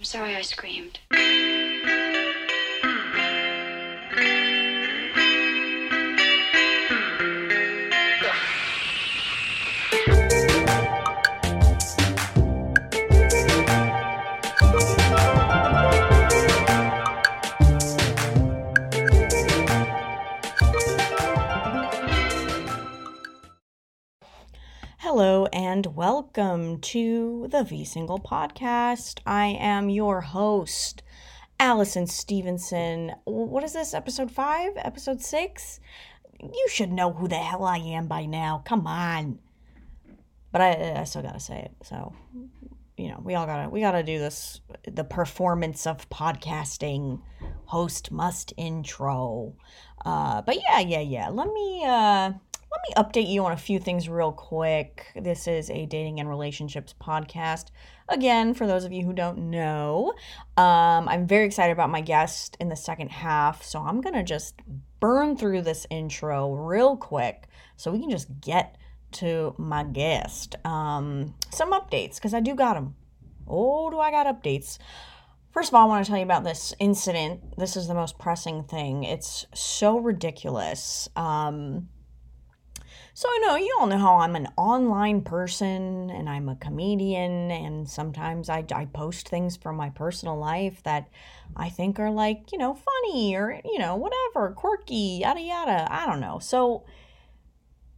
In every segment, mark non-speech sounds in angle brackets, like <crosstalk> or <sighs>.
I'm sorry I screamed. And welcome to the V Single Podcast. I am your host, Allison Stevenson. What is this, episode five? Episode six? You should know who the hell I am by now. Come on. But I, I still gotta say it. So, you know, we all gotta we gotta do this. The performance of podcasting. Host must intro. Uh, but yeah, yeah, yeah. Let me uh let me update you on a few things real quick. This is a dating and relationships podcast. Again, for those of you who don't know, um, I'm very excited about my guest in the second half. So I'm going to just burn through this intro real quick so we can just get to my guest. Um, some updates, because I do got them. Oh, do I got updates? First of all, I want to tell you about this incident. This is the most pressing thing. It's so ridiculous. Um, so, I know you all know how I'm an online person and I'm a comedian, and sometimes I, I post things from my personal life that I think are like, you know, funny or, you know, whatever, quirky, yada yada. I don't know. So,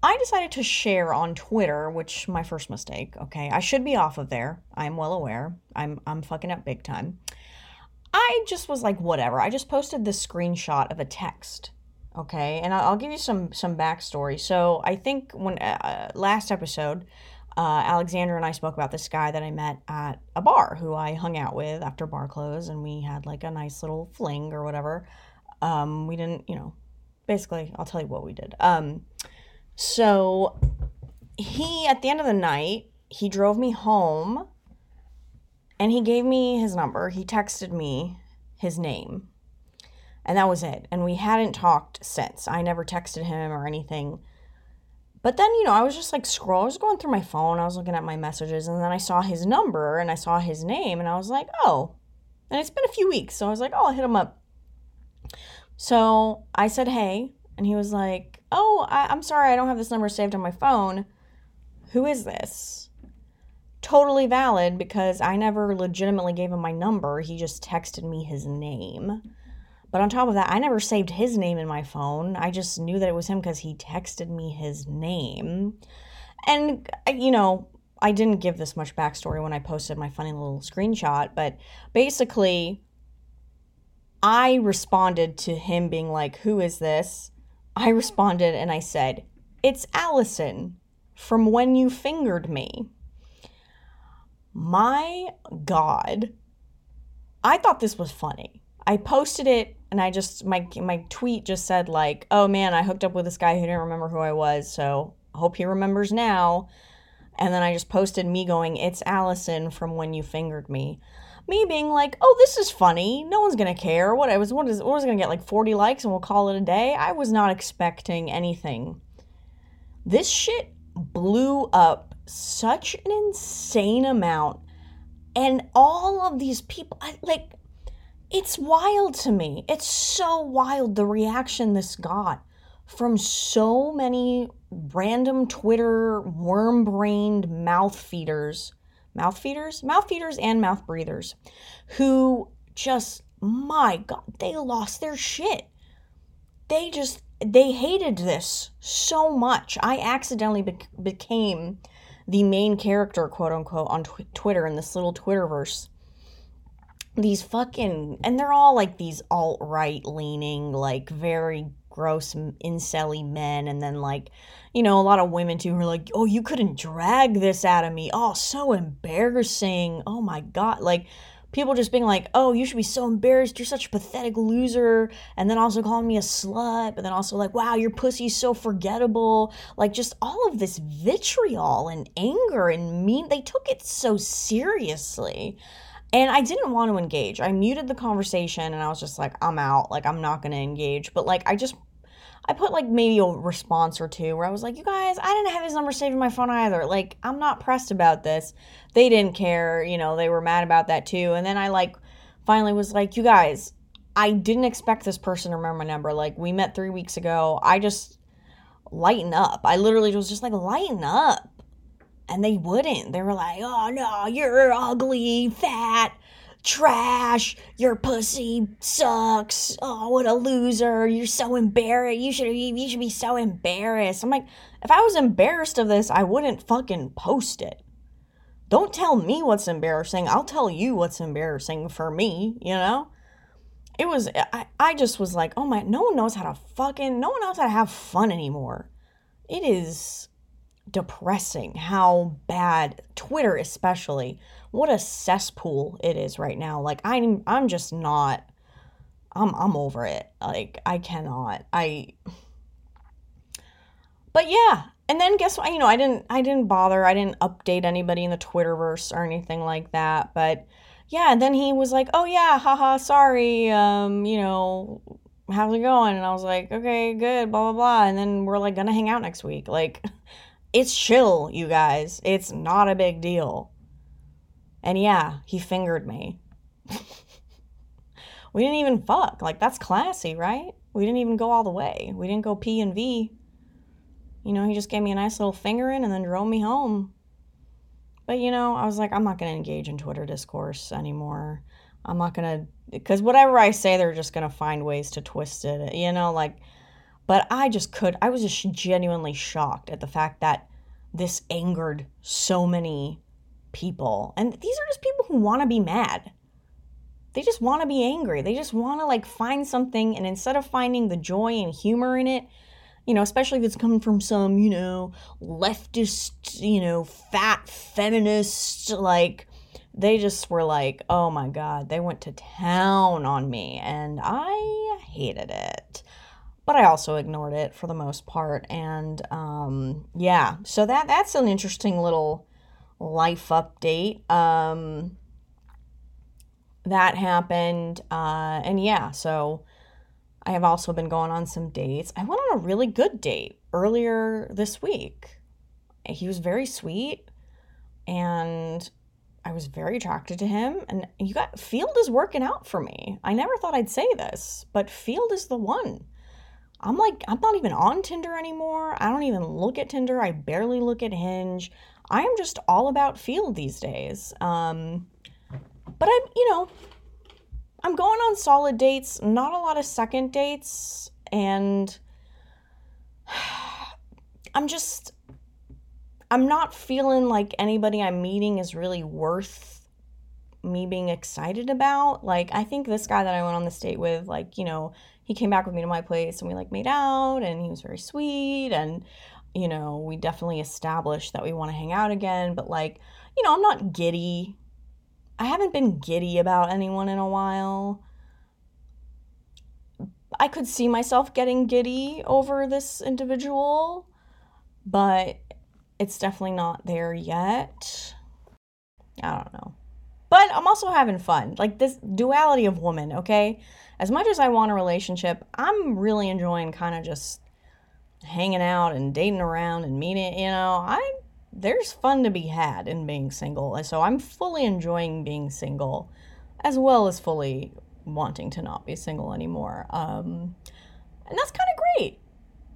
I decided to share on Twitter, which my first mistake, okay? I should be off of there. I'm well aware. I'm I'm fucking up big time. I just was like whatever. I just posted this screenshot of a text okay and i'll give you some some backstory. So i think when uh, last episode uh, alexandra and i spoke about this guy that i met at a bar who i hung out with after bar close and we had like a nice little fling or whatever. Um, we didn't you know basically i'll tell you what we did. Um, so he at the end of the night he drove me home and he gave me his number. He texted me his name and that was it. And we hadn't talked since. I never texted him or anything. But then, you know, I was just like scroll. I was going through my phone. I was looking at my messages, and then I saw his number and I saw his name, and I was like, oh. And it's been a few weeks, so I was like, oh, I'll hit him up. So I said, hey, and he was like, oh, I- I'm sorry, I don't have this number saved on my phone. Who is this? Totally valid because I never legitimately gave him my number. He just texted me his name. But on top of that, I never saved his name in my phone. I just knew that it was him because he texted me his name. And, you know, I didn't give this much backstory when I posted my funny little screenshot, but basically, I responded to him being like, Who is this? I responded and I said, It's Allison from when you fingered me. My God. I thought this was funny. I posted it and I just my my tweet just said like, "Oh man, I hooked up with this guy who didn't remember who I was, so hope he remembers now." And then I just posted me going, "It's Allison from when you fingered me." Me being like, "Oh, this is funny. No one's gonna care. What I was what is what was gonna get like forty likes and we'll call it a day." I was not expecting anything. This shit blew up such an insane amount, and all of these people, I, like it's wild to me. It's so wild the reaction this got from so many random Twitter worm brained mouth feeders, mouth feeders, mouth feeders, and mouth breathers who just, my God, they lost their shit. They just, they hated this so much. I accidentally be- became the main character, quote unquote, on tw- Twitter in this little Twitterverse these fucking and they're all like these alt right leaning like very gross incelly men. And then like you know a lot of women too who are like oh you couldn't drag this out of me. Oh so embarrassing. Oh my god. Like people just being like oh you should be so embarrassed. You're such a pathetic loser. And then also calling me a slut. But then also like wow your pussy's so forgettable. Like just all of this vitriol and anger and mean they took it so seriously and I didn't want to engage. I muted the conversation and I was just like, I'm out. Like, I'm not going to engage. But, like, I just, I put like maybe a response or two where I was like, you guys, I didn't have his number saved in my phone either. Like, I'm not pressed about this. They didn't care. You know, they were mad about that too. And then I like finally was like, you guys, I didn't expect this person to remember my number. Like, we met three weeks ago. I just lighten up. I literally was just like, lighten up. And they wouldn't. They were like, oh no, you're ugly, fat trash. Your pussy sucks. Oh, what a loser. You're so embarrassed. You should you should be so embarrassed. I'm like, if I was embarrassed of this, I wouldn't fucking post it. Don't tell me what's embarrassing. I'll tell you what's embarrassing for me, you know? It was I, I just was like, oh my no one knows how to fucking no one knows how to have fun anymore. It is depressing how bad Twitter especially what a cesspool it is right now. Like I'm I'm just not I'm I'm over it. Like I cannot. I But yeah, and then guess what? You know, I didn't I didn't bother. I didn't update anybody in the Twitterverse or anything like that. But yeah, and then he was like, "Oh yeah, haha, sorry. Um, you know, how's it going?" And I was like, "Okay, good, blah blah blah." And then we're like gonna hang out next week. Like <laughs> it's chill, you guys. It's not a big deal. And yeah, he fingered me. <laughs> we didn't even fuck. Like, that's classy, right? We didn't even go all the way. We didn't go P and V. You know, he just gave me a nice little fingering and then drove me home. But, you know, I was like, I'm not going to engage in Twitter discourse anymore. I'm not going to, because whatever I say, they're just going to find ways to twist it, you know, like, but I just could, I was just genuinely shocked at the fact that this angered so many people. And these are just people who want to be mad. They just want to be angry. They just want to like find something and instead of finding the joy and humor in it, you know, especially if it's coming from some, you know, leftist, you know, fat feminist like they just were like, "Oh my god, they went to town on me." And I hated it but I also ignored it for the most part. And um, yeah, so that that's an interesting little life update. Um, that happened. Uh, and yeah, so I have also been going on some dates. I went on a really good date earlier this week. He was very sweet and I was very attracted to him. And you got Feeld is working out for me. I never thought I'd say this, but Feeld is the one. I'm like, I'm not even on Tinder anymore. I don't even look at Tinder. I barely look at Hinge. I am just all about Feeld these days. Um, but I'm, you know, I'm going on solid dates, not a lot of second dates, and <sighs> I'm just, I'm not feeling like anybody I'm meeting is really worth me being excited about. Like, I think this guy that I went on this date with, like, you know, he came back with me to my place and we like made out and he was very sweet and you know, we definitely established that we want to hang out again, but like, you know, I'm not giddy. I haven't been giddy about anyone in a while. I could see myself getting giddy over this individual, but it's definitely not there yet. I don't know. But I'm also having fun. Like this duality of woman, okay? As much as I want a relationship, I'm really enjoying kind of just hanging out and dating around and meeting, you know, I there's fun to be had in being single. So I'm fully enjoying being single as well as fully wanting to not be single anymore. Um, and that's kind of great.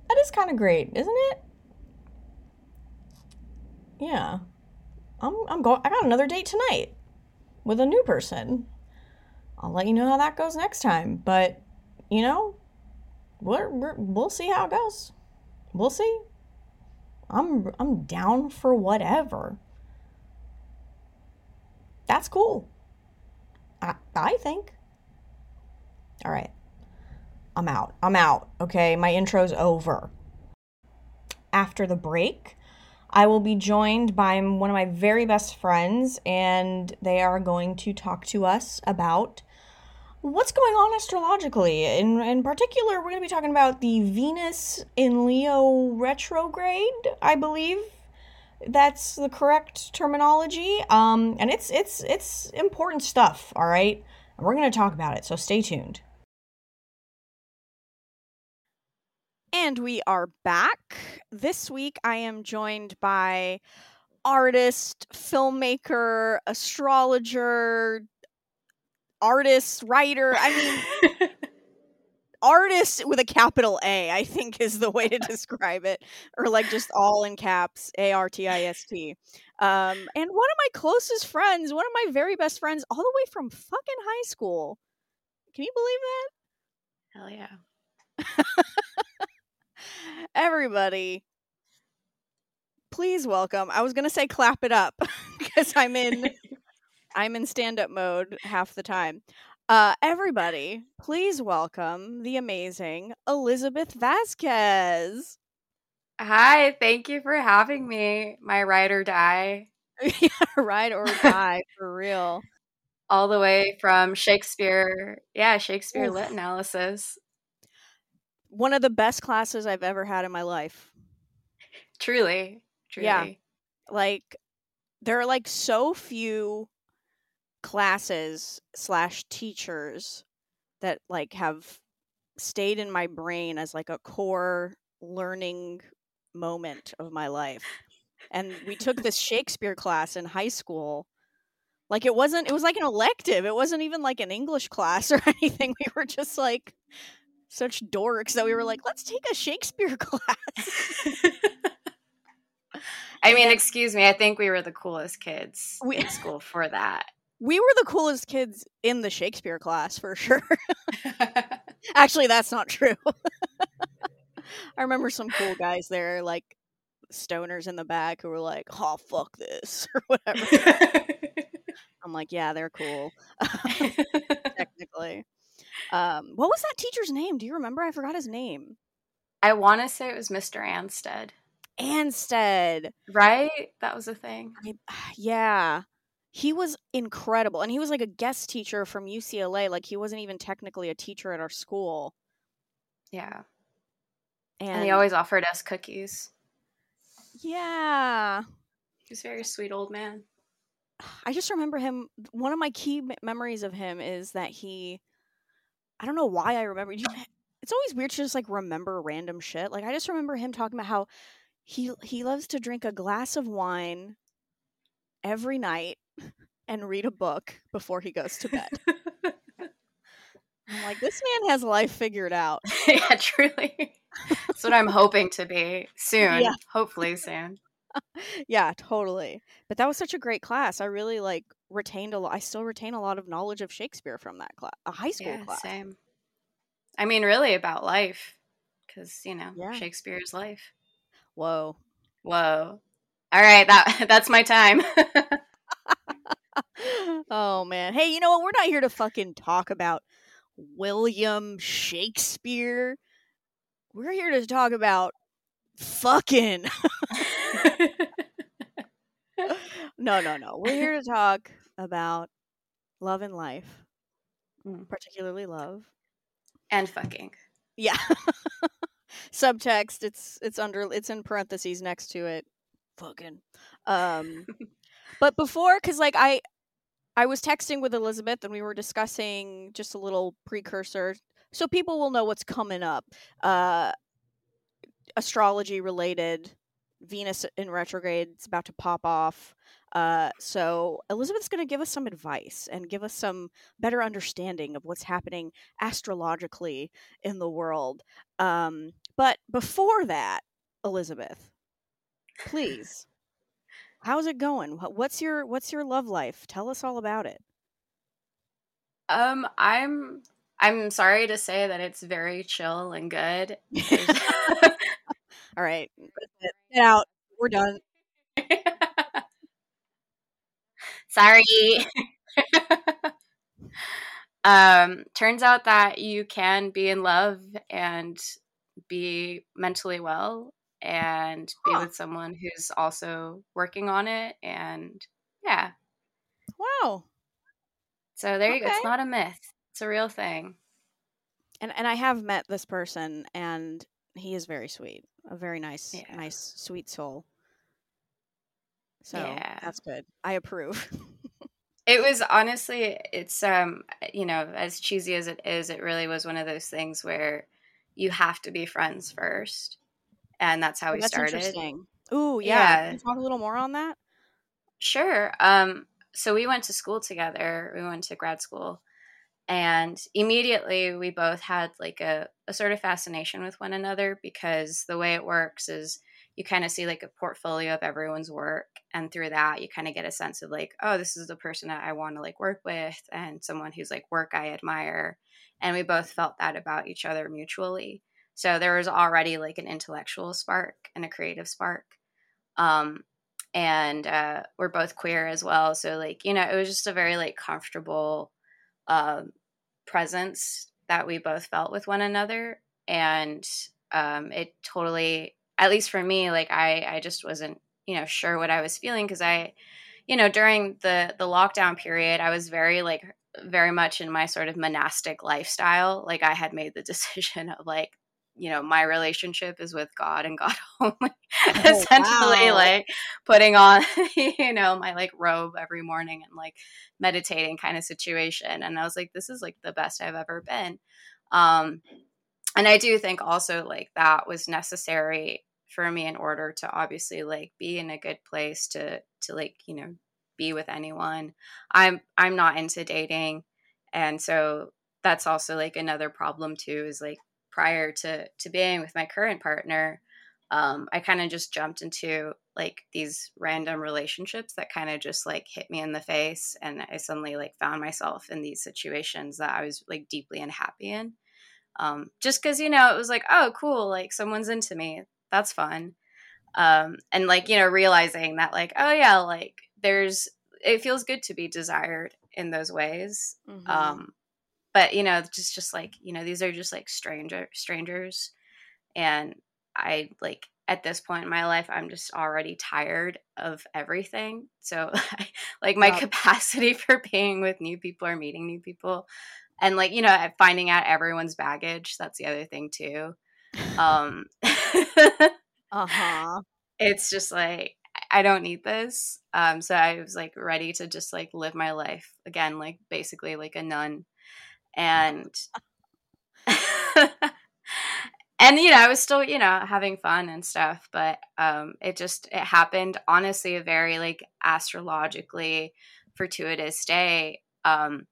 That is kind of great, isn't it? Yeah. I'm I'm going I got another date tonight with a new person. I'll let you know how that goes next time, but you know, we're, we're, we'll see how it goes we'll see. I'm I'm down for whatever. That's cool. I I think. All right. I'm out. I'm out. Okay, my intro's over. After the break, I will be joined by one of my very best friends, and they are going to talk to us about what's going on astrologically. In in particular, we're going to be talking about the Venus in Leo retrograde, I believe. That's the correct terminology. Um, and it's it's it's important stuff, all right? And we're going to talk about it, so stay tuned. And we are back. This week I am joined by artist, filmmaker, astrologer, artist, writer. I mean, artist with a capital A, I think is the way to <laughs> describe it, or like just all in caps, A R T I S T. Um, and one of my closest friends, one of my very best friends, all the way from fucking high school. Can you believe that? Hell yeah. <laughs> Everybody, please welcome. I was gonna say clap it up <laughs> because I'm in I'm in stand up mode half the time. Uh, everybody, please welcome the amazing Elizabeth Vazquez. Hi, thank you for having me, my ride or die. <laughs> yeah, ride or die for real. All the way from Shakespeare, yeah, Shakespeare Oof. lit analysis. One of the best classes I've ever had in my life. Truly, truly. Yeah. Like, there are like so few classes slash teachers that like have stayed in my brain as like a core learning moment of my life. And we took this Shakespeare class in high school. Like it wasn't it was like an elective. It wasn't even like an English class <laughs> or anything. We were just like such dorks that we were like, let's take a Shakespeare <laughs> class. <laughs> I mean, excuse me, I think we were the coolest kids We- in school for that. We were the coolest kids in the Shakespeare class for sure. <laughs> Actually, that's not true. I remember some cool guys there, like stoners in the back, who were like, "Oh fuck this" <laughs> or whatever. <laughs> I'm like, "Yeah, they're cool." Technically, um, what was that teacher's name? Do you remember? I forgot his name. I want to say it was Mr. Anstead, Anstead. right? That was a thing. I, <sighs> yeah, he was incredible, and he was like a guest teacher from UCLA. Like he wasn't even technically a teacher at our school. Yeah. And, And he always offered us cookies. yeah, He was a very sweet old man. I just remember him. One of my key me- memories of him is that he. I don't know why I remember. You, it's always weird to just like remember random shit. Like I just remember him talking about how he he loves to drink a glass of wine every night and read a book before he goes to bed. <laughs> I'm like, this man has life figured out. <laughs> yeah, truly. That's what I'm hoping to be soon. Yeah. Hopefully soon. <laughs> yeah, totally. But that was such a great class. I really like retained a lot. I still retain a lot of knowledge of Shakespeare from that class, a high school Yeah, class. same. I mean, really about life, because you know Yeah. Shakespeare's life. Whoa. Whoa! All right, that <laughs> that's my time. <laughs> oh man. Hey, you know what? We're not here to fucking talk about William Shakespeare. We're here to talk about fucking. <laughs> no, no, no. We're here to talk about love and life, Mm. particularly love. and fucking. Yeah. Subtext. It's it's under it's in parentheses next to it. Fucking. Um but before cuz like I I was texting with Elizabeth and we were discussing just a little precursor so people will know what's coming up. Uh astrology related Venus in retrograde is about to pop off. Uh, so Elizabeth's going to give us some advice and give us some better understanding of what's happening astrologically in the world. Um, but before that, Elizabeth, please, how's it going? What's your what's your love life? Tell us all about it. Um, I'm I'm sorry to say that it's very chill and good. <laughs> All right, <laughs> get out. We're done. <laughs> Sorry. um, turns out that you can be in love and be mentally well and be Huh. with someone who's also working on it. And yeah, Wow. so there you go. It's not a myth, it's a real thing. And and I have met this person, and he is very sweet. A very nice, Yeah. nice, sweet soul. So Yeah. that's good. I approve. <laughs> It was honestly, it's um, you know, as cheesy as it is, it really was one of those things where you have to be friends first. And that's how Oh, we that's started. interesting. Ooh, yeah. Can Yeah. you talk a little more on that? Sure. Um, so we went to school together. We went to grad school. And immediately we both had like a, a sort of fascination with one another because the way it works is you kind of see like a portfolio of everyone's work. And through that, you kind of get a sense of like, oh, this is the person that I want to like work with and someone who's like work I admire. And we both felt that about each other mutually. So there was already like an intellectual spark and a creative spark. Um, and uh, we're both queer as well. So like, you know, it was just a very like comfortable um, presence that we both felt with one another. And um, it totally, at least for me, like I, I just wasn't, you know, sure what I was feeling because I, you know, during the the lockdown period, I was very like very much in my sort of monastic lifestyle. Like I had made the <laughs> decision of like, you know, my relationship is with God and God <laughs> only. <laughs> Essentially, wow. like putting on, <laughs> you know, my like robe every morning and like meditating kind of situation. And I was like, this is like the best I've ever been. Um, and I do think also like that was necessary for me in order to obviously like be in a good place to to like you know be with anyone. I'm I'm not into dating, and so that's also like another problem too. Is like prior to to being with my current partner, um, I kind of just jumped into like these random relationships that kind of just like hit me in the face, and I suddenly like found myself in these situations that I was like deeply unhappy in. Um, just because you know it was like oh cool like someone's into me. That's fun. Um, and like you know realizing that like oh yeah like there's it feels good to be desired in those ways. Mhm. um, but you know just just like you know these are just like stranger strangers. And i like at this point in my life i'm just already tired of everything. So <laughs> like my Yep. capacity <laughs> for being with new people or meeting new people and like you know finding out everyone's baggage that's the other thing too. Um <laughs> uh-huh. it's just like i don't need this. Um so i was like ready to just like live my life again like basically like a nun and <laughs> and you know i was still you know having fun and stuff but um it just it happened honestly a very like astrologically fortuitous day. Um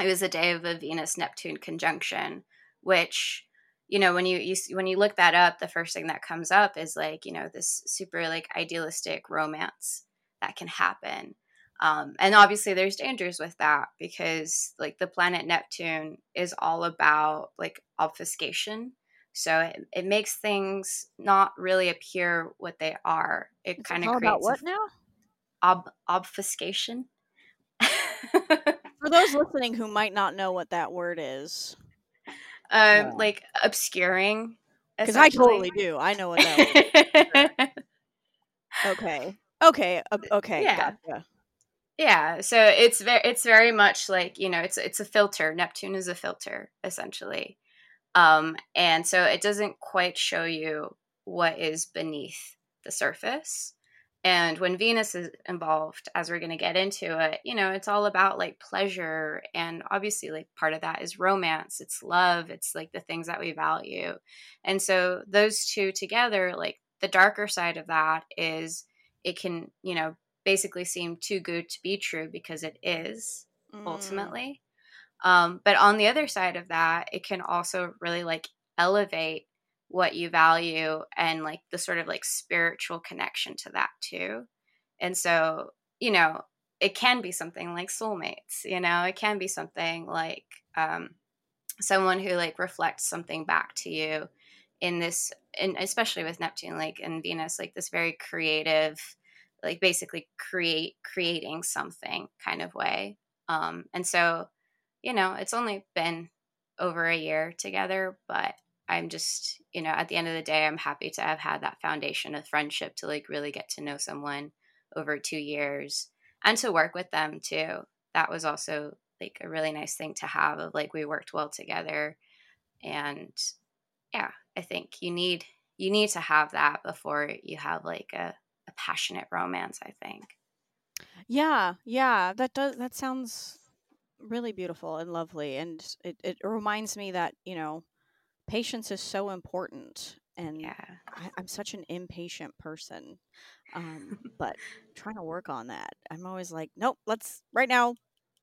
it was a day of a venus neptune conjunction which you know when you, you when you look that up the first thing that comes up is like you know this super like idealistic romance that can happen um, and obviously there's dangers with that because like the planet neptune is all about like obfuscation so it, it makes things not really appear what they are it kind of creates about what now? ob- obfuscation <laughs> For those listening who might not know what that word is, um, like obscuring because I totally do. I know what that. <laughs> Okay. Okay. Okay. Yeah. Gotcha. Yeah so it's very it's very much like you know it's it's a filter neptune is a filter essentially um and so it doesn't quite show you what is beneath the surface and when venus is involved as we're going to get into it you know it's all about like pleasure and obviously like part of that is romance it's love it's like the things that we value and so those two together like the darker side of that is it can you know basically seem too good to be true because it is Mm. ultimately. Um, but on the other side of that, it can also really like elevate what you value and like the sort of like spiritual connection to that too. And so, you know, it can be something like soulmates, you know, it can be something like um, someone who like reflects something back to you in this, and especially with Neptune, like and Venus, like this very creative, like basically create creating something kind of way. Um, and so, you know, it's only been over a year together, but I'm just, you know, at the end of the day, I'm happy to have had that foundation of friendship to like really get to know someone over two years and to work with them too. That was also like a really nice thing to have of like we worked well together. And yeah, I think you need you need to have that before you have like a, a passionate romance, I think. Yeah. Yeah. That does. That sounds really beautiful and lovely, and it it reminds me that you know patience is so important and Yeah. I, i'm such an impatient person um, <laughs> but trying to work on that i'm always like nope let's right now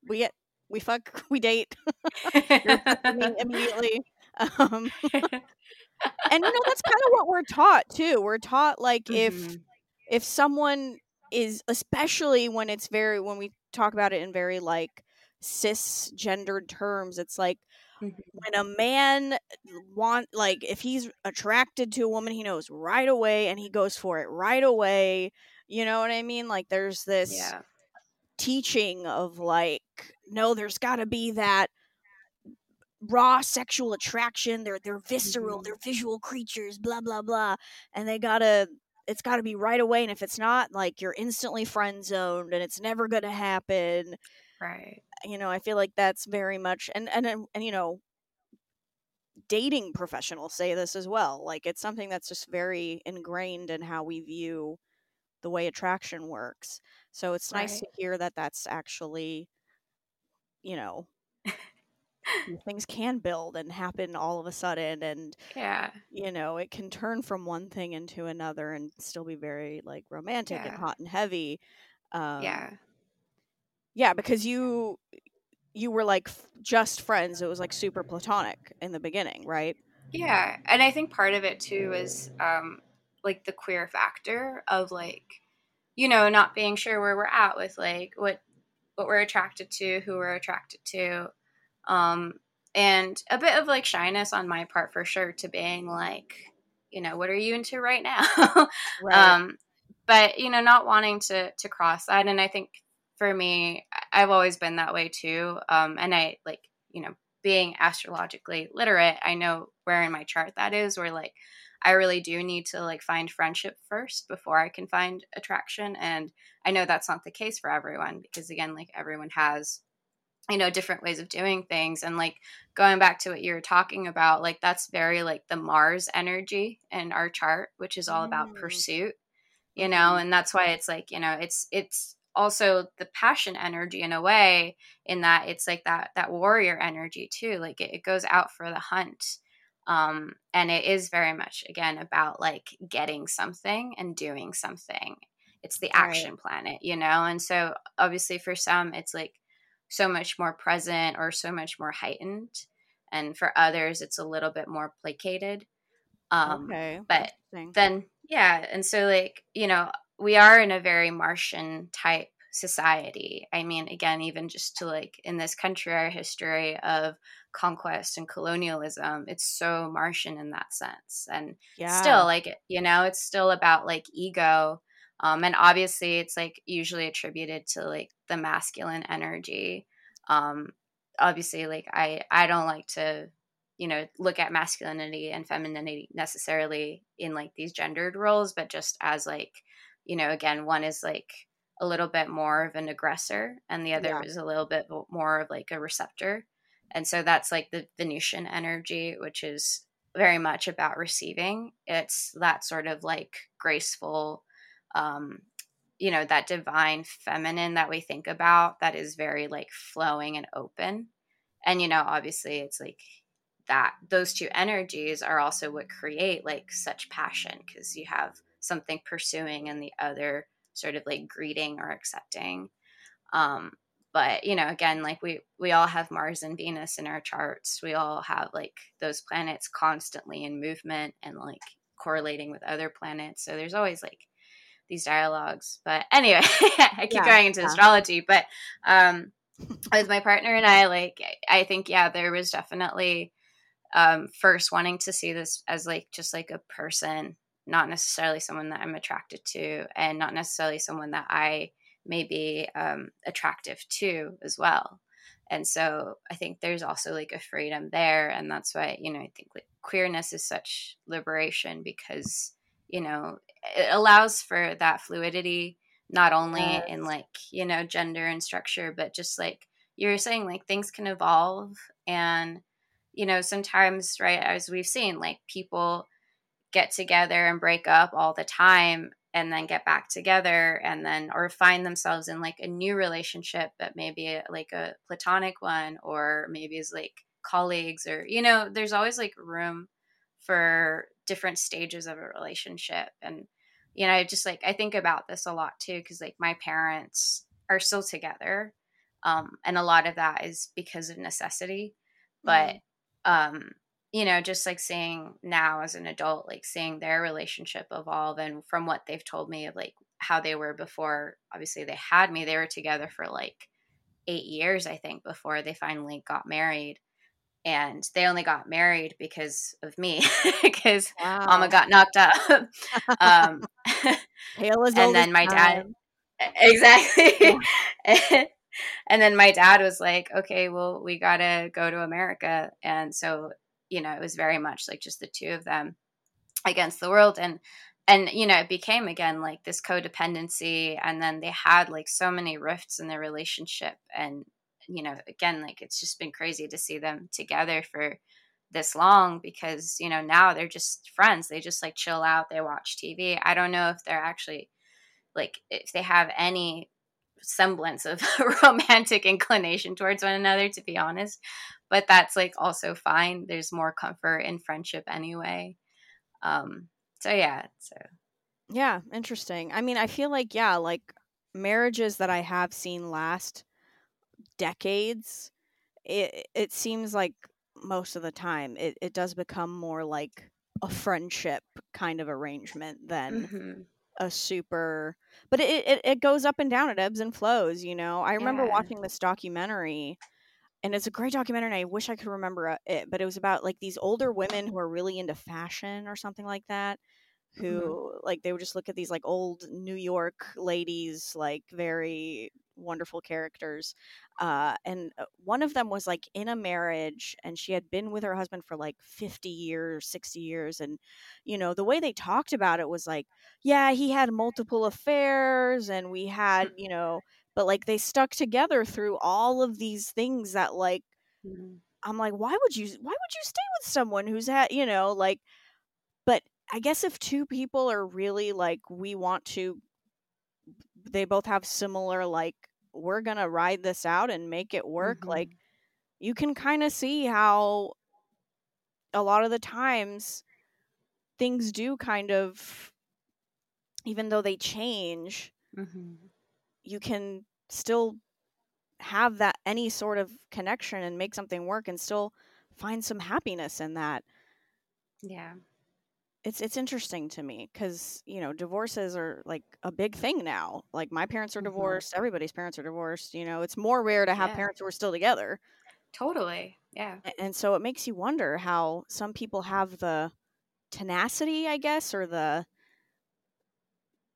we get we fuck <laughs> we date <laughs> immediately um, and you know that's kind of what we're taught too we're taught like if Mhm. If someone is especially when it's very when we talk about it in very like cisgendered terms it's like Mhm. when a man want like if he's attracted to a woman he knows right away and he goes for it right away you know what i mean like there's this Yeah. teaching of like no there's got to be that raw sexual attraction they're they're visceral Mhm. they're visual creatures blah blah blah and they gotta it's gotta be right away and if it's not like you're instantly friend zoned and it's never gonna happen Right. you know i feel like that's very much and and and, you know dating professionals say this as well like it's something that's just very ingrained in how we view the way attraction works so it's nice Right. to hear that that's actually you know <laughs> things can build and happen all of a sudden and Yeah. you know it can turn from one thing into another and still be very like romantic and hot and heavy um Yeah. yeah because you you were like f- just friends it was like super platonic in the beginning right Yeah, and I think part of it too is um, like the queer factor of like, you know, not being sure where we're at with like what what we're attracted to, who we're attracted to, um, and a bit of like shyness on my part for sure to being like, you know, what are you into right now? <laughs> um, but you know, not wanting to to cross that, and I think for me, I've always been that way too, um, and I like you know being astrologically literate, I know where in my chart that is, where like I really do need to like find friendship first before I can find attraction. And I know that's not the case for everyone because again, like everyone has, you know, different ways of doing things. And like going back to what you were talking about, like that's very like the Mars energy in our chart, which is all about Mm. pursuit, you know, Mhm. and that's why it's like, you know, it's it's also the passion energy in a way in that it's like that that warrior energy too like it, it goes out for the hunt um and it is very much again about like getting something and doing something it's the Right. action planet you know and so obviously for some it's like so much more present or so much more heightened. And for others it's a little bit more placated. Um okay but then yeah and so like you know we are in a very martian type society. I mean again even just to like in this country our history of conquest and colonialism it's so martian in that sense. And yeah. still like you know it's still about like ego um and obviously it's like usually attributed to like the masculine energy. Um obviously like i i don't like to you know look at masculinity and femininity necessarily in like these gendered roles but just as like you know again one is like a little bit more of an aggressor and the other Yeah. is a little bit more of like a receptor. And so that's like the venusian energy which is very much about receiving. It's that sort of like graceful um you know that divine feminine that we think about that is very like flowing and open. And you know obviously it's like that those two energies are also what create like such passion because you have something pursuing and the other sort of like greeting or accepting. Um but you know again like we we all have mars and venus in our charts. We all have like those planets constantly in movement and like correlating with other planets. So there's always like these dialogues but anyway <laughs> i keep Yeah, going into yeah. astrology but um with my partner and i like i think yeah there was definitely um first wanting to see this as like just like a person not necessarily someone that i'm attracted to and not necessarily someone that i may be um attractive to as well and so i think there's also like a freedom there and that's why you know i think like queerness is such liberation because you know it allows for that fluidity not only Yes. in like you know gender and structure but just like you were saying like things can evolve and you know sometimes right as we've seen like people get together and break up all the time and then get back together and then or find themselves in like a new relationship but maybe uh, like a platonic one or maybe as like colleagues or you know there's always like room for different stages of a relationship and you know I just like i think about this a lot too because like my parents are still together um and a lot of that is because of necessity but mm-hmm. um you know just like seeing now as an adult like seeing their relationship evolve and from what they've told me of like how they were before obviously they had me they were together for like eight years i think before they finally got married and they only got married because of me <laughs> because wow. mama got knocked up. <laughs> Um <laughs> and then my dad exactly. And then my dad was like okay well we gotta go to america. And so you know it was very much like just the two of them against the world and and you know it became again like this codependency and then they had like so many rifts in their relationship and you know again like it's just been crazy to see them together for this long because you know now they're just friends. They just like chill out they watch tv i don't know if they're actually like if they have any semblance of <laughs> romantic inclination towards one another to be honest but that's like also fine. There's more comfort in friendship anyway. Um so yeah so. Yeah interesting. I mean i feel like yeah like marriages that i have seen last decades it it seems like most of the time it, it does become more like a friendship kind of arrangement than mm-hmm. a super but it, it it goes up and down it ebbs and flows you know i remember yeah. watching this documentary and it's a great documentary and i wish i could remember uh, it but it was about like these older women who are really into fashion or something like that. Who mm-hmm. like they would just look at these like old new york ladies like very wonderful characters uh, and uh, one of them was like in a marriage and she had been with her husband for like 50 years 60 years and you know the way they talked about it was like yeah he had multiple affairs and we had <laughs> you know but like they stuck together through all of these things that like mm-hmm. i'm like why would you why would you stay with someone who's had you know like i guess if two people are really like we want to they both have similar like we're gonna ride this out and make it work mm-hmm. like you can kind of see how a lot of the times things do kind of even though they change mm-hmm. you can still have that any sort of connection and make something work and still find some happiness in that yeah it's it's interesting to me because you know divorces are like a big thing now. Like my parents are mm-hmm. divorced, everybody's parents are divorced. You know, it's more rare to have yeah. parents who are still together. Totally, yeah. And so it makes you wonder how some people have the tenacity, I guess, or the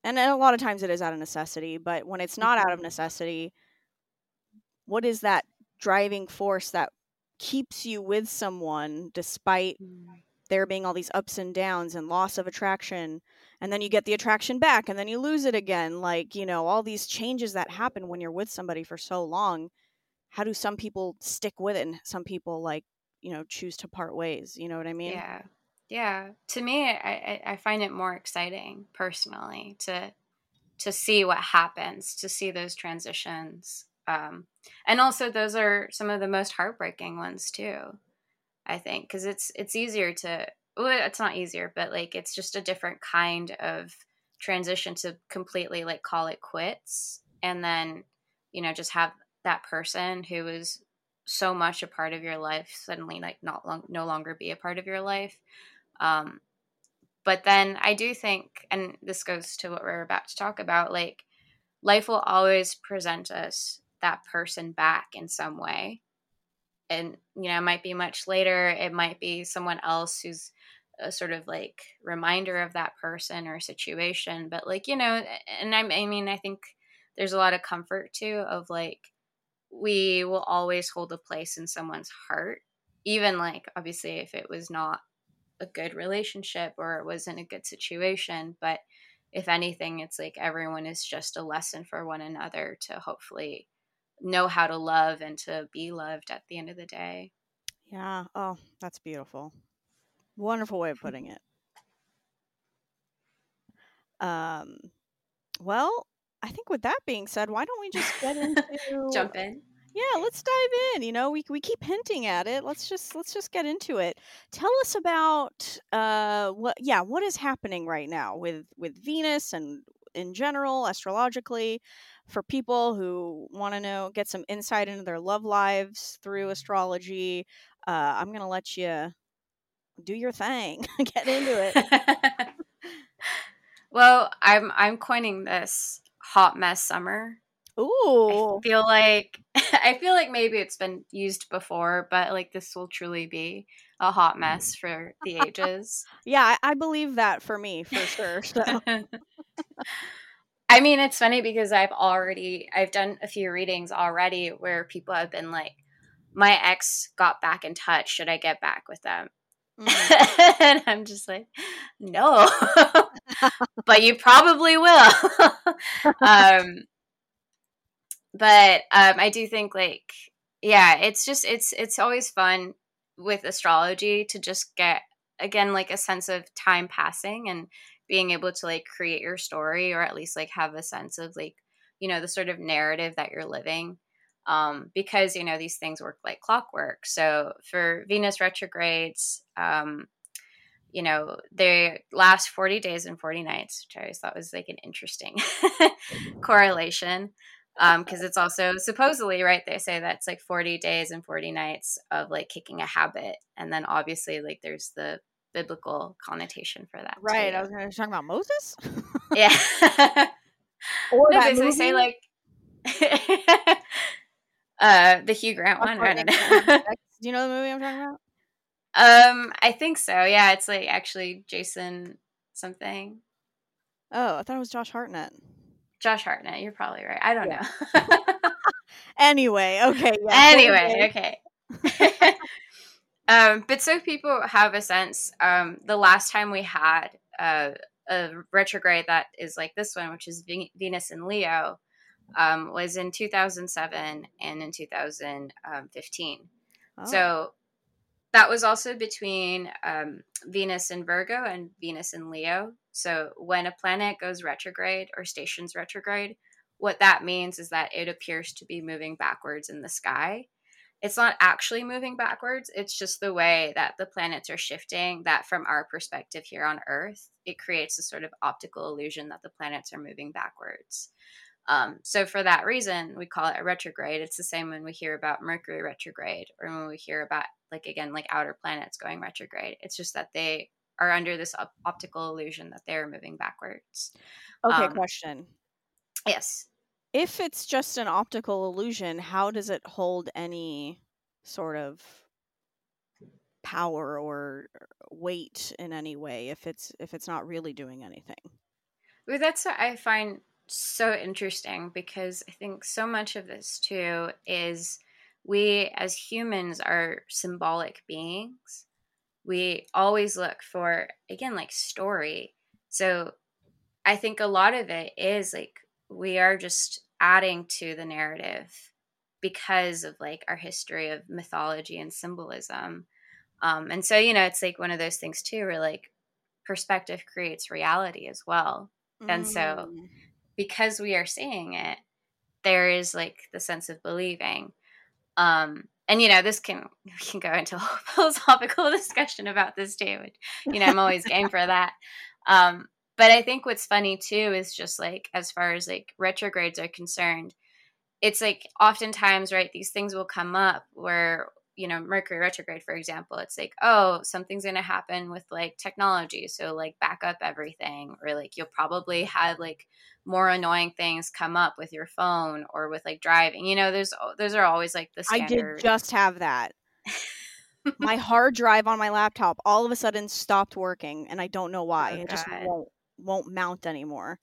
and a lot of times it is out of necessity, but when it's not out of mm-hmm. necessity, what is that driving force that keeps you with someone despite mm there being all these ups and downs and loss of attraction and then you get the attraction back and then you lose it again like you know all these changes that happen when you're with somebody for so long. How do some people stick with it and some people like you know choose to part ways you know what i mean? Yeah. Yeah. To me i i find it more exciting personally to to see what happens to see those transitions um and also those are some of the most heartbreaking ones too I think because it's it's easier to well, it's not easier, but like it's just a different kind of transition to completely like call it quits and then you know just have that person who is so much a part of your life suddenly like not long no longer be a part of your life. Um but then i do think and this goes to what we're about to talk about like life will always present us that person back in some way and you know it might be much later it might be someone else who's a sort of like reminder of that person or situation but like you know and I, I mean i think there's a lot of comfort too of like we will always hold a place in someone's heart even like obviously if it was not a good relationship or it wasn't a good situation but if anything it's like everyone is just a lesson for one another to hopefully know how to love and to be loved at the end of the day. Yeah. Oh, that's beautiful. Wonderful way of putting it. Um well, I think with that being said, why don't we just get <laughs> into jump in? Yeah, let's dive in. You know, we we keep hinting at it. Let's just let's just get into it. Tell us about uh what yeah, what is happening right now with with Venus and in general astrologically for people who want to know get some insight into their love lives through astrology. Uh I'm going to let you do your thing. <laughs> get into it. <laughs> well, I'm I'm coining this hot mess summer Ooh. I feel like <laughs> I feel like maybe it's been used before, but like this will truly be a hot mess for the <laughs> ages. yeah, I, I believe that for me for sure. So. <laughs> I mean, it's funny because I've already I've done a few readings already where people have been like, "My ex got back in touch. Should I get back with them?" Mm. and I'm just like, "No, but you probably will." um, but um, I do think like yeah, it's just it's it's always fun with astrology to just get again like a sense of time passing and being able to like create your story or at least like have a sense of like you know the sort of narrative that you're living um, because you know these things work like clockwork. So for venus retrogrades um, you know they last 40 days and 40 nights which i always thought was like an interesting <laughs> correlation because um, it's also supposedly right they say that's like 40 days and 40 nights of like kicking a habit and then obviously like there's the biblical connotation for that right too. i was to talk about moses? Yeah. <laughs> <laughs> Or no, they say like <laughs> uh the hugh grant one do you know the movie i'm talking about? Um i think so yeah it's like actually jason something. Oh i thought it was josh hartnett Josh Hartnett. You're probably right. I don't yeah. know. <laughs> anyway, okay. Yeah, anyway, okay. <laughs> um, but so people have a sense. Um, the last time we had uh, a retrograde that is like this one, which is Venus in Leo, um, was in 2007 and in 2015. Oh. So that was also between um, Venus in Virgo and Venus in Leo. So when a planet goes retrograde or stations retrograde, what that means is that it appears to be moving backwards in the sky. It's not actually moving backwards, it's just the way that the planets are shifting, that from our perspective here on Earth, it creates a sort of optical illusion that the planets are moving backwards. Um, so for that reason, we call it a retrograde. It's the same when we hear about Mercury retrograde or when we hear about like again like outer planets going retrograde. It's just that they are under this op- optical illusion that they're moving backwards. Okay, um, question. Yes. If it's just an optical illusion, how does it hold any sort of power or weight in any way if it's if it's not really doing anything? Well, that's what I find so interesting because I think so much of this too is we as humans are symbolic beings. We always look for, again, like story. So I think a lot of it is like we are just adding to the narrative because of like our history of mythology and symbolism. Um, and so, you know, it's like one of those things too, where like perspective creates reality as well. And so mm because we are seeing it, there is like the sense of believing. Um, and you know, this can <laughs> we can go into a <laughs> philosophical discussion about this too. Which, you know, I'm always game for that. <laughs> Um, but I think what's funny too is just like as far as like retrogrades are concerned, it's like oftentimes right these things will come up where you know mercury retrograde for example it's like oh something's going to happen with like technology so like back up everything or like you'll probably have like more annoying things come up with your phone or with like driving you know there's those are always like the standard. i did just have that my hard drive on my laptop all of a sudden stopped working and i don't know why oh, it just won't won't mount anymore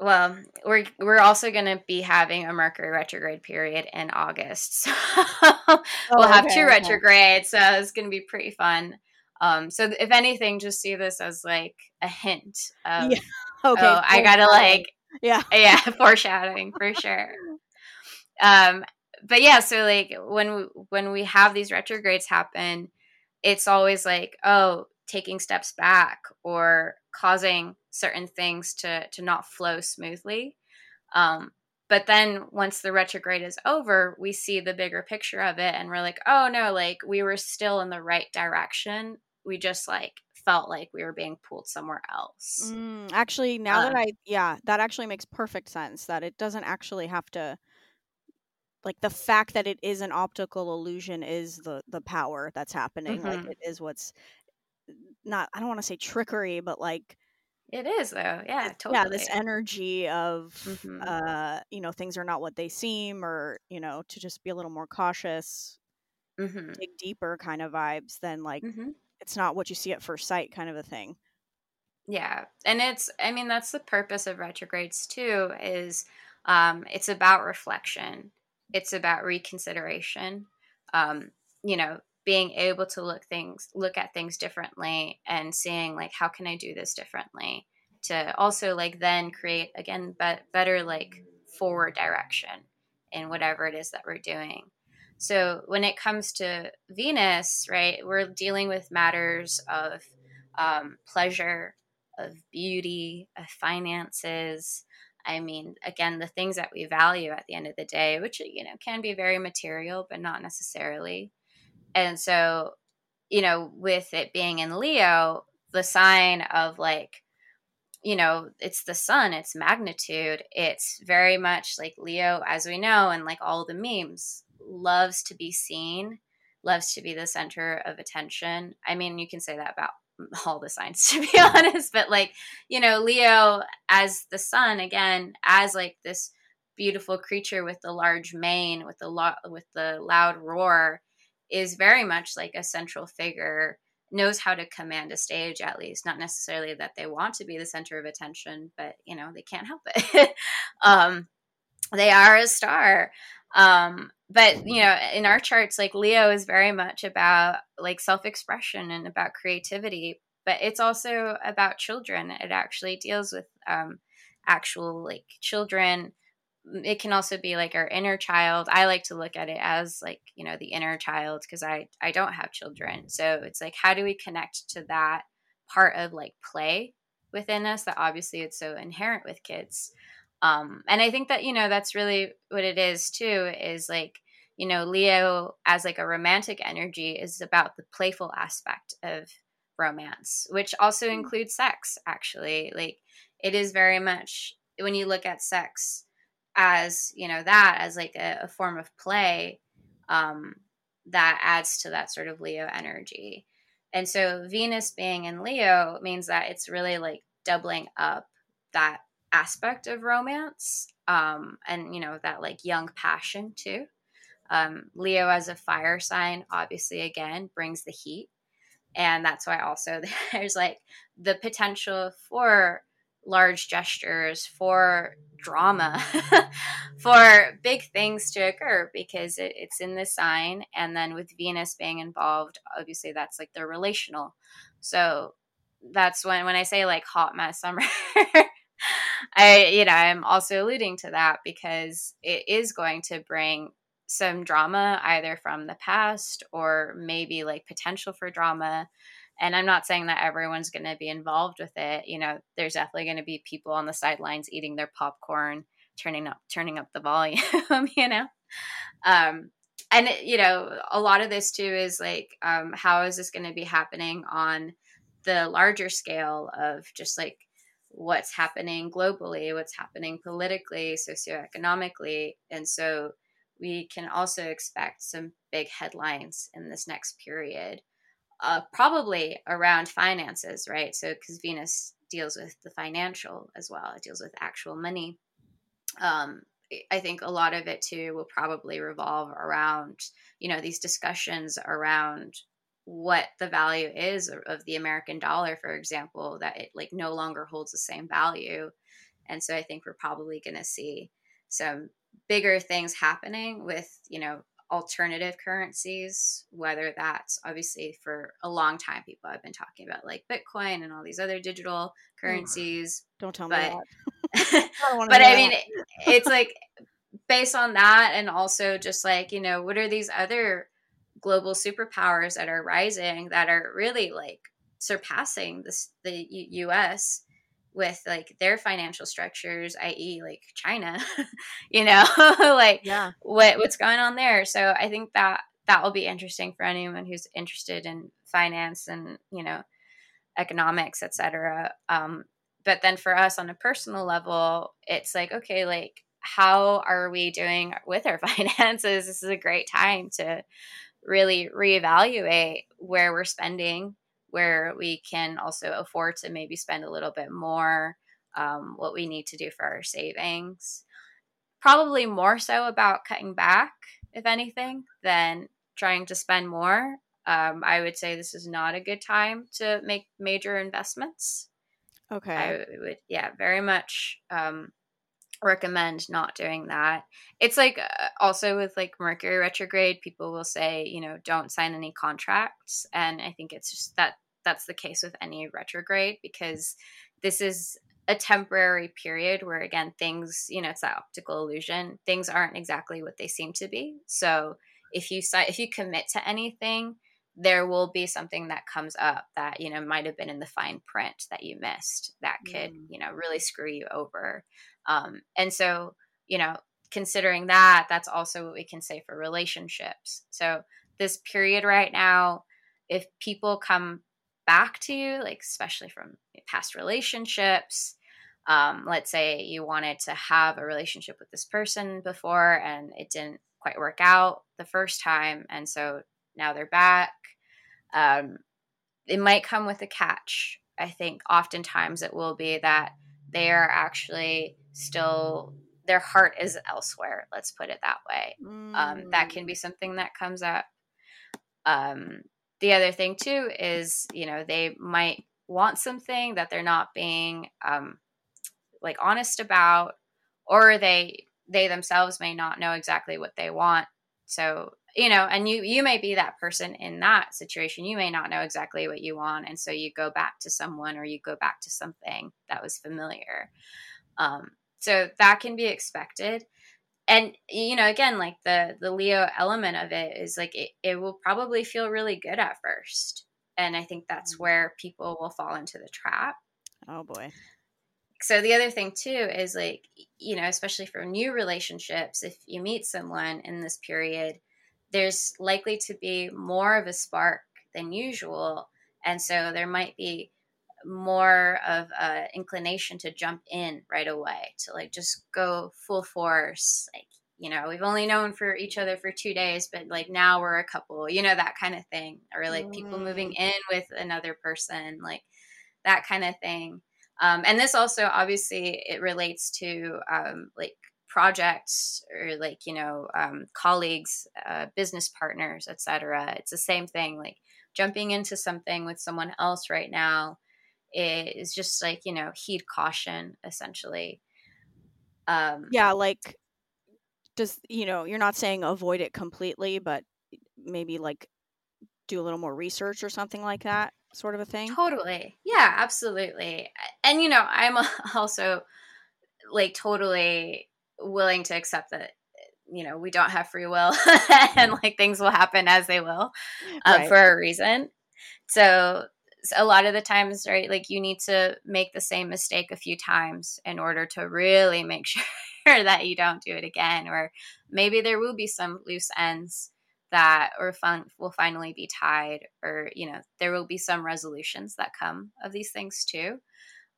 well, we're we're also going to be having a Mercury retrograde period in August. <laughs> So oh, we'll have okay, two okay. retrogrades, so it's going to be pretty fun. Um, so if anything, just see this as like a hint of, yeah. <laughs> okay, oh, I gotta like, yeah, <laughs> yeah, foreshadowing for sure. Um, but yeah, so like when we, when we have these retrogrades happen, it's always like, oh, taking steps back or causing certain things to to not flow smoothly. Um, but then once the retrograde is over, we see the bigger picture of it and we're like, oh no, like we were still in the right direction. We just like felt like we were being pulled somewhere else. Mm, actually, now um, that I, yeah, that actually makes perfect sense that it doesn't actually have to like the fact that it is an optical illusion is the the power that's happening mm-hmm. like it is what's not i don't want to say trickery but like it is though yeah totally. yeah this energy of mm-hmm. uh you know things are not what they seem or you know to just be a little more cautious mm-hmm. dig deeper kind of vibes than like mm-hmm it's not what you see at first sight kind of a thing. Yeah. And it's I mean that's the purpose of retrogrades too is um it's about reflection. It's about reconsideration. Um you know, being able to look things look at things differently and seeing like how can I do this differently to also like then create again be- better like forward direction in whatever it is that we're doing. So when it comes to Venus, right, we're dealing with matters of um, pleasure, of beauty, of finances. I mean, again, the things that we value at the end of the day, which, you know, can be very material, but not necessarily. And so, you know, with it being in Leo, the sign of like, you know, it's the sun, it's magnitude, it's very much like Leo, as we know, and like all the memes, loves to be seen, loves to be the center of attention. I mean, you can say that about <laughs> all the signs to be <laughs> honest, but like, you know, Leo as the sun again, as like this beautiful creature with the large mane, with the lo- with the loud roar is very much like a central figure knows how to command a stage at least. Not necessarily that they want to be the center of attention but you know they can't help it. <laughs> Um, they are a star. Um, but you know in our charts like leo is very much about like self-expression and about creativity but it's also about children. It actually deals with um, actual like children it can also be like our inner child i like to look at it as like you know the inner child because i i don't have children so it's like how do we connect to that part of like play within us that obviously it's so inherent with kids um, and I think that, you know, that's really what it is too, is like, you know, Leo as like a romantic energy is about the playful aspect of romance, which also mm. includes sex, actually. Like it is very much when you look at sex as, you know, that as like a, a form of play, um, that adds to that sort of Leo energy. And so Venus being in Leo means that it's really like doubling up that aspect of romance um, and you know that like young passion too um, leo as a fire sign obviously again brings the heat and that's why also <laughs> there's like the potential for large gestures for drama <laughs> for big things to occur because it, it's in the sign and then with venus being involved obviously that's like the relational so that's when when i say like hot mess summer <laughs> I, you know, I'm also alluding to that because it is going to bring some drama either from the past or maybe like potential for drama. And I'm not saying that everyone's going to be involved with it. You know, there's definitely going to be people on the sidelines eating their popcorn, turning up, turning up the volume, <laughs> you know? Um, and you know, a lot of this too is like, um, how is this going to be happening on the larger scale of just like what's happening globally, what's happening politically, socioeconomically. And so we can also expect some big headlines in this next period, uh, probably around finances, right? So, because Venus deals with the financial as well, it deals with actual money. Um, I think a lot of it too will probably revolve around, you know, these discussions around what the value is of the American dollar, for example, that it like no longer holds the same value. And so I think we're probably going to see some bigger things happening with, you know, alternative currencies, whether that's obviously for a long time, people have been talking about like Bitcoin and all these other digital currencies. Don't tell but, me that. <laughs> but I mean, it's like based on that, and also just like, you know, what are these other global superpowers that are rising that are really like surpassing this, the U- US with like their financial structures, i.e., like China, <laughs> you know, <laughs> like Yeah. what what's going on there. So I think that that will be interesting for anyone who's interested in finance and you know economics, etc. Um, but then for us on a personal level, it's like okay, like how are we doing with our <laughs> finances? This is a great time to really reevaluate where we're spending, where we can also afford to maybe spend a little bit more, um, what we need to do for our savings. Probably more so about cutting back, if anything, than trying to spend more. Um, I would say this is not a good time to make major investments. Okay. I would, yeah, very much um, recommend not doing that. It's like uh, also with like Mercury retrograde, people will say, you know, don't sign any contracts. And I think it's just that that's the case with any retrograde because this is a temporary period where again things you know it's that optical illusion things aren't exactly what they seem to be so if you si- if you commit to anything there will be something that comes up that you know might have been in the fine print that you missed that could Mm. you know really screw you over um, and so you know considering that that's also what we can say for relationships. So this period right now if people come back to you like especially from past relationships um, let's say you wanted to have a relationship with this person before and it didn't quite work out the first time and so now they're back um, it might come with a catch. I think oftentimes it will be that they are actually still their heart is elsewhere let's put it that way. Um, that can be something that comes up. Um, the other thing too is you know they might want something that they're not being um, like honest about or they they themselves may not know exactly what they want. So you know and you you may be that person in that situation. You may not know exactly what you want and so you go back to someone or you go back to something that was familiar. Um, so that can be expected and you know again like the the leo element of it is like it, it will probably feel really good at first and i think that's Mm. where people will fall into the trap Oh boy. so the other thing too is like you know especially for new relationships if you meet someone in this period there's likely to be more of a spark than usual and so there might be more of a inclination to jump in right away to like just go full force like you know we've only known for each other for two days but like now we're a couple you know that kind of thing or like people moving in with another person like that kind of thing. Um, and this also obviously it relates to um, like projects or like you know um, colleagues uh, business partners etc it's the same thing like jumping into something with someone else right now is just like you know heed caution essentially um Yeah, like does you know, you're not saying avoid it completely, but maybe like do a little more research or something like that, sort of a thing. totally yeah absolutely and you know i'm <laughs> also like totally willing to accept that you know we don't have free will <laughs> and like things will happen as they will uh, Right. for a reason so, so a lot of the times right like you need to make the same mistake a few times in order to really make <laughs> sure that you don't do it again or maybe there will be some loose ends that or fun will finally be tied or you know there will be some resolutions that come of these things too.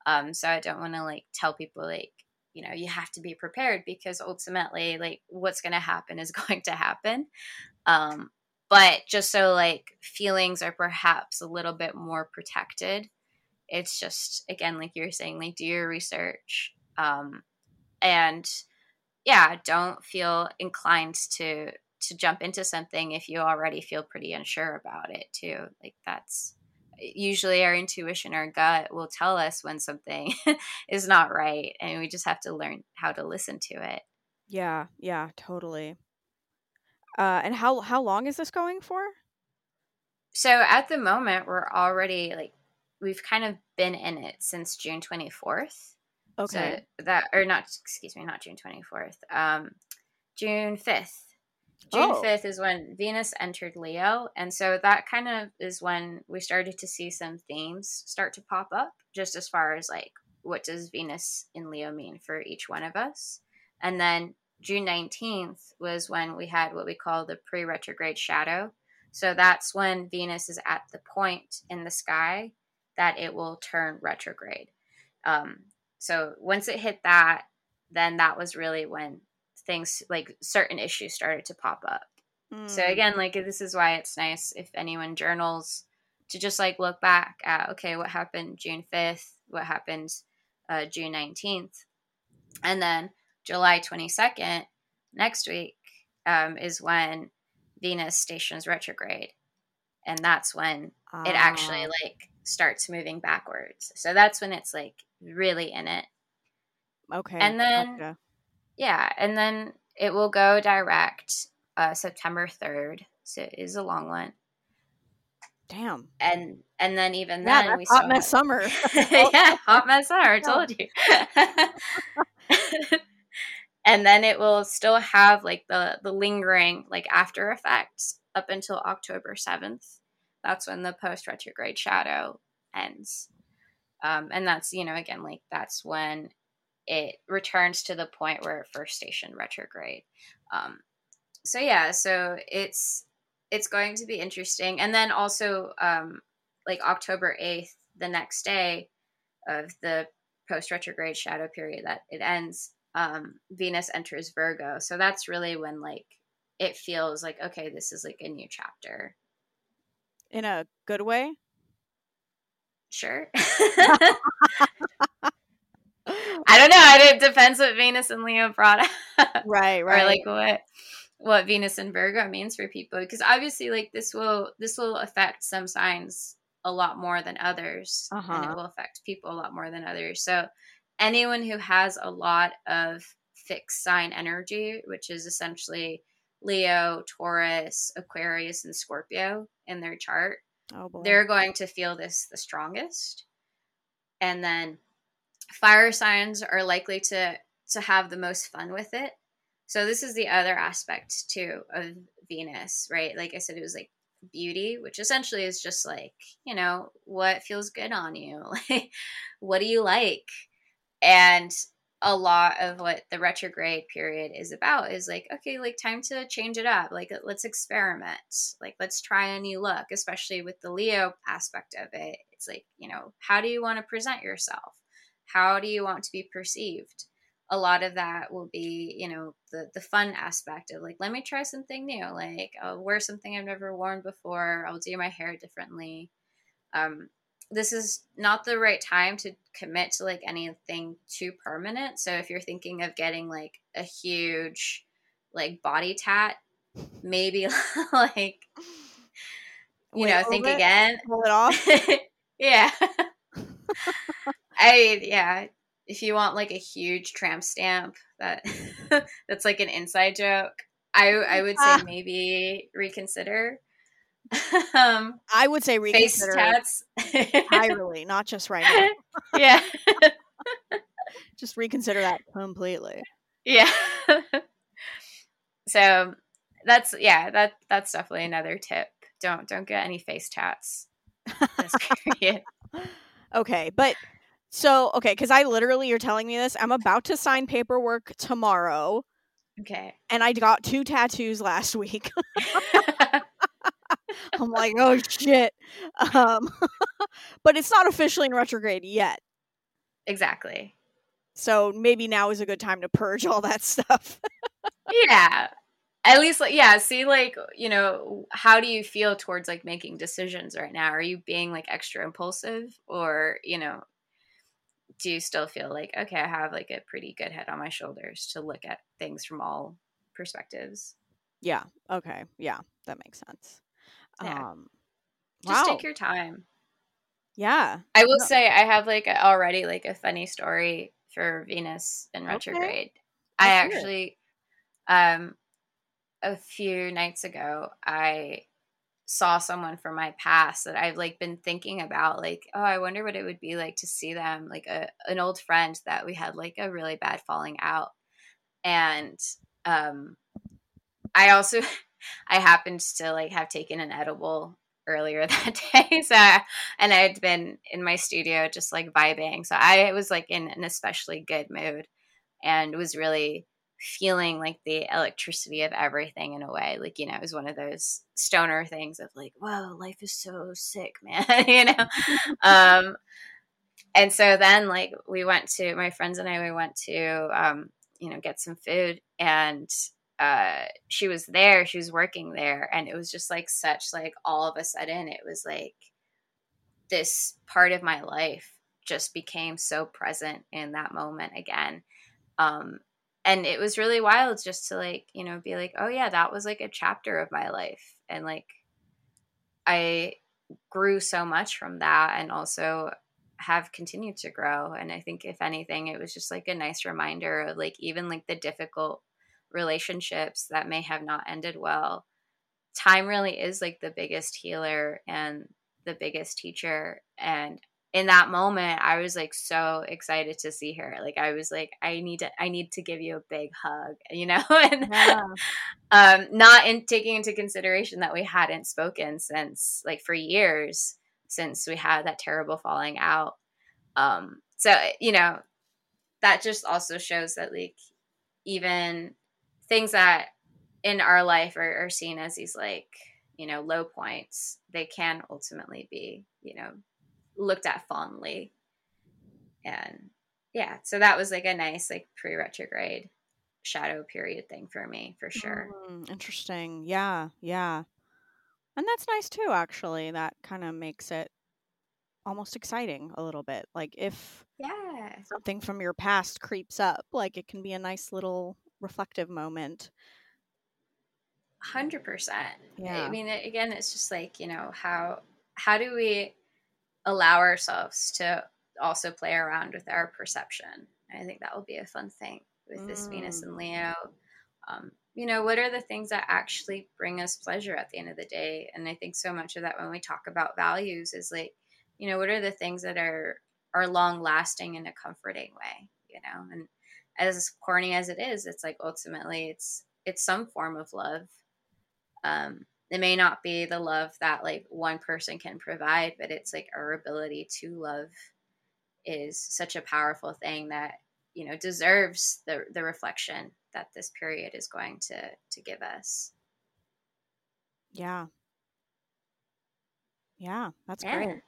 Um so i don't want to like tell people like you know you have to be prepared because ultimately like what's going to happen is <laughs> going to happen. Um but just so like feelings are perhaps a little bit more protected it's just again like you're saying like do your research um and yeah don't feel inclined to to jump into something if you already feel pretty unsure about it too like that's usually our intuition our gut will tell us when something <laughs> is not right and we just have to learn how to listen to it Yeah, yeah, totally. Uh and how how long is this going for? so at the moment we're already like we've kind of been in it since june 24th Okay. So that or not excuse me, not June 24th. Um June 5th. June Oh. 5th is when Venus entered Leo and so that kind of is when we started to see some themes start to pop up just as far as like what does Venus in Leo mean for each one of us. And then June 19th was when we had what we call the pre retrograde shadow. So that's when Venus is at the point in the sky that it will turn retrograde. Um, so once it hit that, then that was really when things like certain issues started to pop up. Mm. So again, like this is why it's nice if anyone journals to just like look back at okay, what happened June 5th, what happened uh, June 19th. And then July 22nd, next week, um, is when Venus stations retrograde. And that's when it actually ah. like starts moving backwards. So that's when it's like really in it. Okay. And then, gotcha. yeah, and then it will go direct uh, September 3rd. So it is a long one. Damn. And and then even yeah, then we hot mess summer. <laughs> yeah, hot mess summer. I <laughs> told you. <laughs> and then it will still have like the the lingering like after effects up until October seventh. That's when the post retrograde shadow ends. Um, and that's you know again like that's when it returns to the point where it first stationed retrograde. Um, so yeah, so it's it's going to be interesting. And then also, um, like October 8th, the next day of the post retrograde shadow period that it ends, um, Venus enters Virgo. So that's really when like it feels like, okay, this is like a new chapter. In a good way? Sure. <laughs> <laughs> I don't know. It depends what Venus and Leo brought up. Right, <laughs> right. or like what what Venus and Virgo means for people because obviously like this will this will affect some signs a lot more than others uh-huh. and it uh-huh. will affect people a lot more than others. So anyone who has a lot of fixed sign energy, which is essentially Leo, Taurus, Aquarius and Scorpio in their chart, oh they're going to feel this the strongest. And then fire signs are likely to to have the most fun with it so this is the other aspect too of Venus, right? Like I said, it was like beauty, which essentially is just like, you know, what feels good on you? <laughs> Like, what do you like? And a lot of what the retrograde period is about is like, okay, like time to change it up. Like, let's experiment. Like, let's try a new look, especially with the Leo aspect of it. It's like, you know, how do you want to present yourself? How do you want to be perceived? a lot of that will be, you know, the the fun aspect of like, let me try something new. Like, I'll wear something I've never worn before. I'll do my hair differently. Um, this is not the right time to commit to like anything too permanent. So if you're thinking of getting like a huge like body tat, maybe <laughs> like you Wait, know, think it, again. Pull it off. <laughs> yeah. I yeah, if you want like a huge tramp stamp that <laughs> that's like an inside joke, I I would say maybe reconsider. <laughs> um, I would say reconsider face tats <laughs> entirely, not just right now. <laughs> yeah, just reconsider that completely. Yeah. so that's yeah that that's definitely another tip. Don't don't get any face tats. okay, but so, okay, because I literally, you're telling me this. I'm about to sign paperwork tomorrow. Okay. And I got two tattoos last week. <laughs> I'm like, oh shit. Um, <laughs> but it's not officially in retrograde yet. Exactly. So maybe now is a good time to purge all that <laughs> stuff. yeah. At least, like, yeah. See, like, you know, how do you feel towards like making decisions right now? Are you being like extra impulsive, or you know, do you still feel like okay i have like a pretty good head on my shoulders to look at things from all perspectives yeah okay yeah that makes sense yeah. um just wow. take your time yeah i will no. say i have like already like a funny story for venus in retrograde okay. i actually um a few nights ago i saw someone from my past that I've like been thinking about like oh I wonder what it would be like to see them like a an old friend that we had like a really bad falling out and um I also <laughs> I happened to like have taken an edible earlier <laughs> that day. So, and I had been in my studio just like vibing. So I was like in an especially good mood and was really feeling like the electricity of everything in a way. Like, you know, it was one of those stoner things of like, whoa, life is so sick, <laughs> man, <laughs> you know? um, and so then like we went to my friends and I, we went to, um, you know, get some food and uh, she was there, she was working there, and it was just like such like all of a sudden it was like this part of my life just became so present in that moment again. Um, and it was really wild just to like, you know, be like, oh yeah, that was like a chapter of my life. And like I grew so much from that and also have continued to grow. And I think if anything, it was just like a nice reminder of like even like the difficult relationships that may have not ended well time really is like the biggest healer and the biggest teacher. And in that moment i was like so excited to see her. Like i was like i need to i need to give you a big hug <laughs> you know? And yeah. <laughs> um not in taking into consideration that we hadn't spoken since like for years since we had that terrible falling out. Um so you know that just also shows that like even things that in our life are, are seen as these like you know low points they can ultimately be you know looked at fondly. And yeah so that was like a nice like pre-retrograde shadow period thing for me for sure. Mm, interesting. Yeah yeah. And that's nice too actually. That kind of makes it almost exciting a little bit. Like if yeah. something from your past creeps up like it can be a nice little reflective moment. Hundred percent. Yeah. I mean, again, it's just like you know how how do we allow ourselves to also play around with our perception? I think that will be a fun thing with mm. this Venus and mm. Leo. Um, you know, what are the things that actually bring us pleasure at the end of the day? And I think so much of that when we talk about values is like, you know, what are the things that are are long lasting in a comforting way? You know, and as corny as it is, it's like ultimately it's it's some form of love. Um, it may not be the love that like one person can provide, but it's like our ability to love is such a powerful thing that you know deserves the the reflection that this period is going to to give us. Yeah. Yeah, that's yeah. great.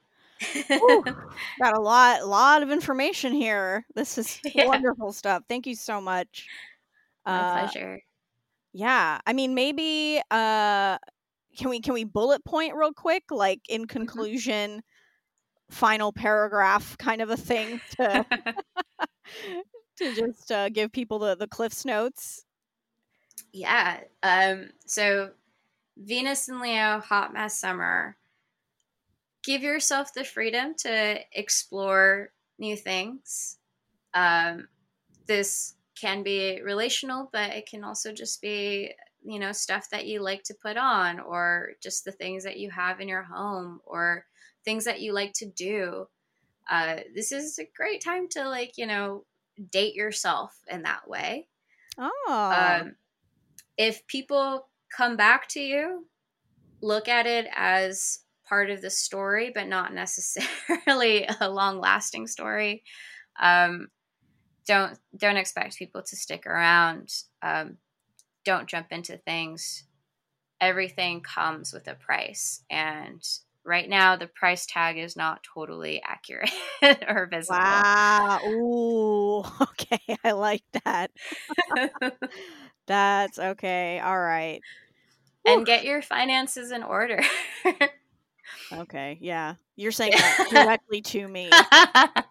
Ooh, <laughs> got a lot, a lot of information here. This is <laughs> yeah. wonderful stuff. Thank you so much. My uh, pleasure. Yeah, I mean, maybe uh, can we can we bullet point real quick, like in mm-hmm. conclusion, mm-hmm. final paragraph kind of a thing to <laughs> to just uh, give people the the Cliff's notes. Yeah. Um. So, Venus and Leo, hot mess summer give yourself the freedom to explore new things. Um, this can be relational, but it can also just be, you know, stuff that you like to put on or just the things that you have in your home or things that you like to do. Uh, this is a great time to, like, you know, date yourself in that way. Oh. Um, if people come back to you, look at it as part of the story, but not necessarily <laughs> a long lasting story. Um, don't don't expect people to stick around. Um, don't jump into things. Everything comes with a price, and right now the price tag is not totally <laughs> accurate or visible. Wow. Ooh. <laughs> Okay, I like that. That's okay. All right. And get your finances in order. Okay, yeah. You're saying that directly to me. <laughs>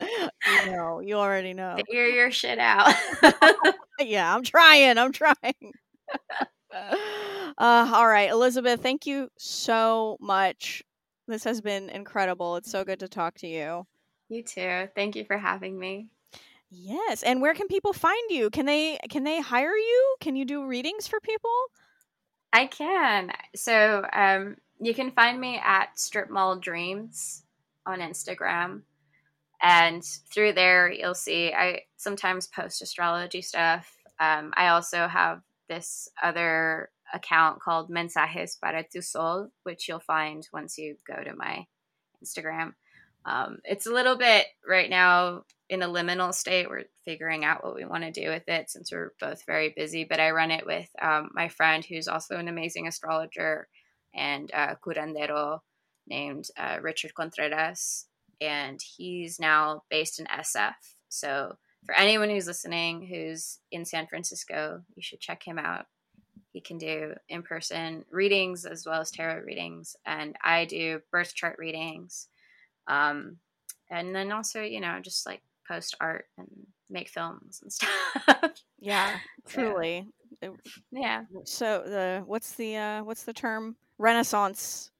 you know, you already know. Figure your shit out. <laughs> yeah, I'm trying. I'm trying. <laughs> Uh, all right, Elizabeth, thank you so much. This has been incredible. It's so good to talk to you. You too. Thank you for having me. Yes, and where can people find you? Can they can they hire you? Can you do readings for people? I can. So, um, you can find me at Strip Mall Dreams on Instagram. And through there, you'll see I sometimes post astrology stuff. Um, I also have this other account called Mensajes para tu Sol, which you'll find once you go to my Instagram. Um, it's a little bit right now in a liminal state. We're figuring out what we want to do with it since we're both very busy. But I run it with um, my friend who's also an amazing astrologer and a curandero named uh, Richard Contreras. And he's now based in SF. So for anyone who's listening who's in San Francisco, you should check him out. He can do in person readings as well as tarot readings. And I do birth chart readings. Um, and then also, you know, just like post art and make films and <laughs> stuff. Yeah, truly. Yeah. So the what's the uh what's the term? Renaissance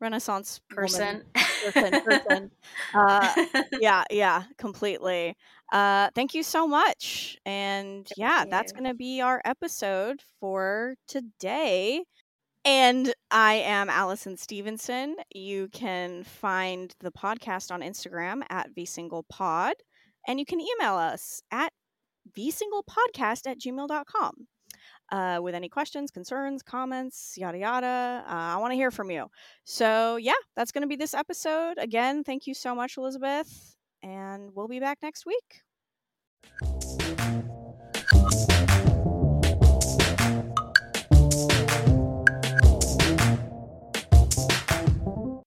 Renaissance person. person, person. <laughs> Uh, yeah, yeah, completely. Uh, thank you so much. And thank yeah, you. that's going to be our episode for today. And I am Allison Stevenson. You can find the podcast on Instagram at vsinglepod, and you can email us at vsinglepodcast at gmail.com uh, with any questions, concerns, comments, yada yada. Uh, I want to hear from you. So, yeah, that's going to be this episode. Again, thank you so much, Elizabeth, and we'll be back next week.